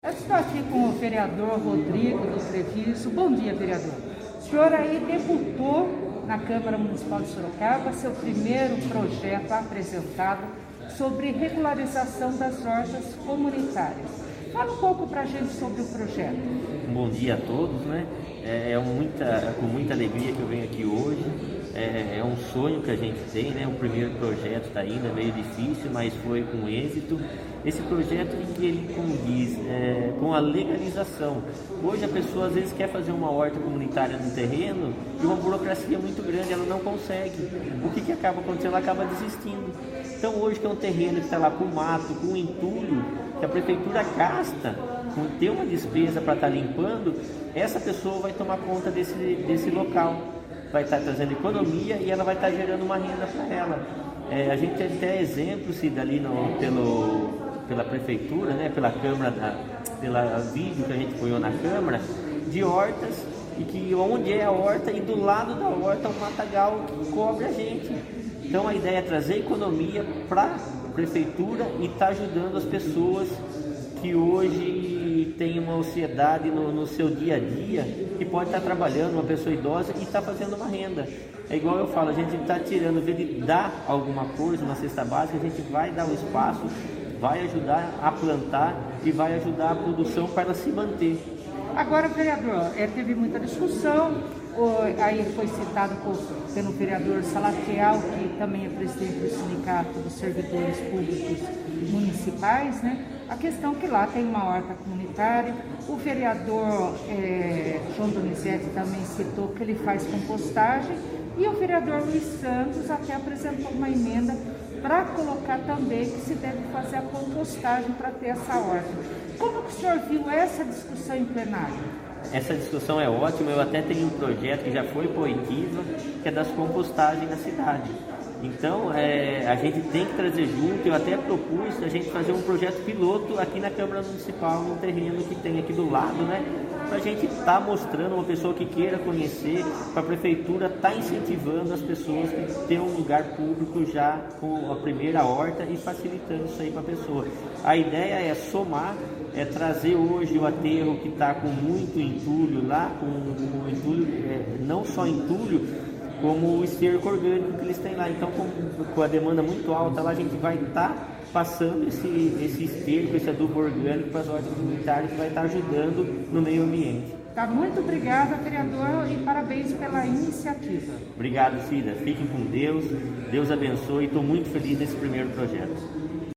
Eu estou aqui com o vereador Rodrigo do Treviso. Bom dia, vereador. O senhor aí debutou na Câmara Municipal de Sorocaba seu primeiro projeto apresentado sobre regularização das hortas comunitárias. Fala um pouco para a gente sobre o projeto. Bom dia a todos, né? É, é muita, com muita alegria que eu venho aqui hoje. É, é, um sonho que a gente tem, né? O primeiro projeto está ainda meio difícil, mas foi com êxito. Esse projeto em que ele condiz é, com a legalização. Hoje a pessoa às vezes quer fazer uma horta comunitária no terreno e uma burocracia muito grande, ela não consegue. O que, que acaba acontecendo? Ela acaba desistindo. Então hoje que é um terreno que está lá com mato, com entulho, que a prefeitura gasta com ter uma despesa para estar tá limpando, essa pessoa vai tomar conta desse, desse local, vai estar trazendo economia e ela vai estar gerando uma renda para ela. É, a gente tem até exemplos se dali no, pelo, pela prefeitura, né, pela Câmara, da, pela vídeo que a gente põe na Câmara, de hortas e que onde é a horta e do lado da horta um matagal que cobre a gente. Então a ideia é trazer economia para a prefeitura e estar tá ajudando as pessoas que hoje têm uma ansiedade no, no, seu dia a dia, que pode estar trabalhando, uma pessoa idosa e está fazendo uma renda. É igual eu falo, a gente está tirando, de dar alguma coisa, uma cesta básica, a gente vai dar um espaço, vai ajudar a plantar e vai ajudar a produção para se manter. Agora, vereador, é, teve muita discussão, aí foi citado por, pelo vereador Salatiel, que também é presidente do Sindicato dos Servidores Públicos Municipais, né? A questão que lá tem uma horta comunitária, o vereador é, João Donizete também citou que ele faz compostagem e o vereador Luiz Santos até apresentou uma emenda para colocar também que se deve fazer a compostagem para ter essa horta. Como que o senhor viu essa discussão em plenário? Essa discussão é ótima, eu até tenho um projeto que já foi para que é das compostagens na cidade. Então, é, a gente tem que trazer junto, eu até propus a gente fazer um projeto piloto aqui na Câmara Municipal, no terreno que tem aqui do lado, né? Para a gente estar tá mostrando uma pessoa que queira conhecer, para a Prefeitura estar tá incentivando as pessoas que ter um lugar público já com a primeira horta e facilitando isso aí para a pessoa. A ideia é somar, é trazer hoje o aterro que está com muito entulho lá, com, com entulho, é, não só entulho, como o esterco orgânico que eles têm lá. Então, com, com a demanda muito alta lá, a gente vai estar tá passando esse, esse esterco, esse adubo orgânico para as hortas comunitárias que vai estar tá ajudando no meio ambiente. Tá, muito obrigada, vereador, e parabéns pela iniciativa. Obrigado, Cida. Fiquem com Deus. Deus abençoe. Estou muito feliz nesse primeiro projeto.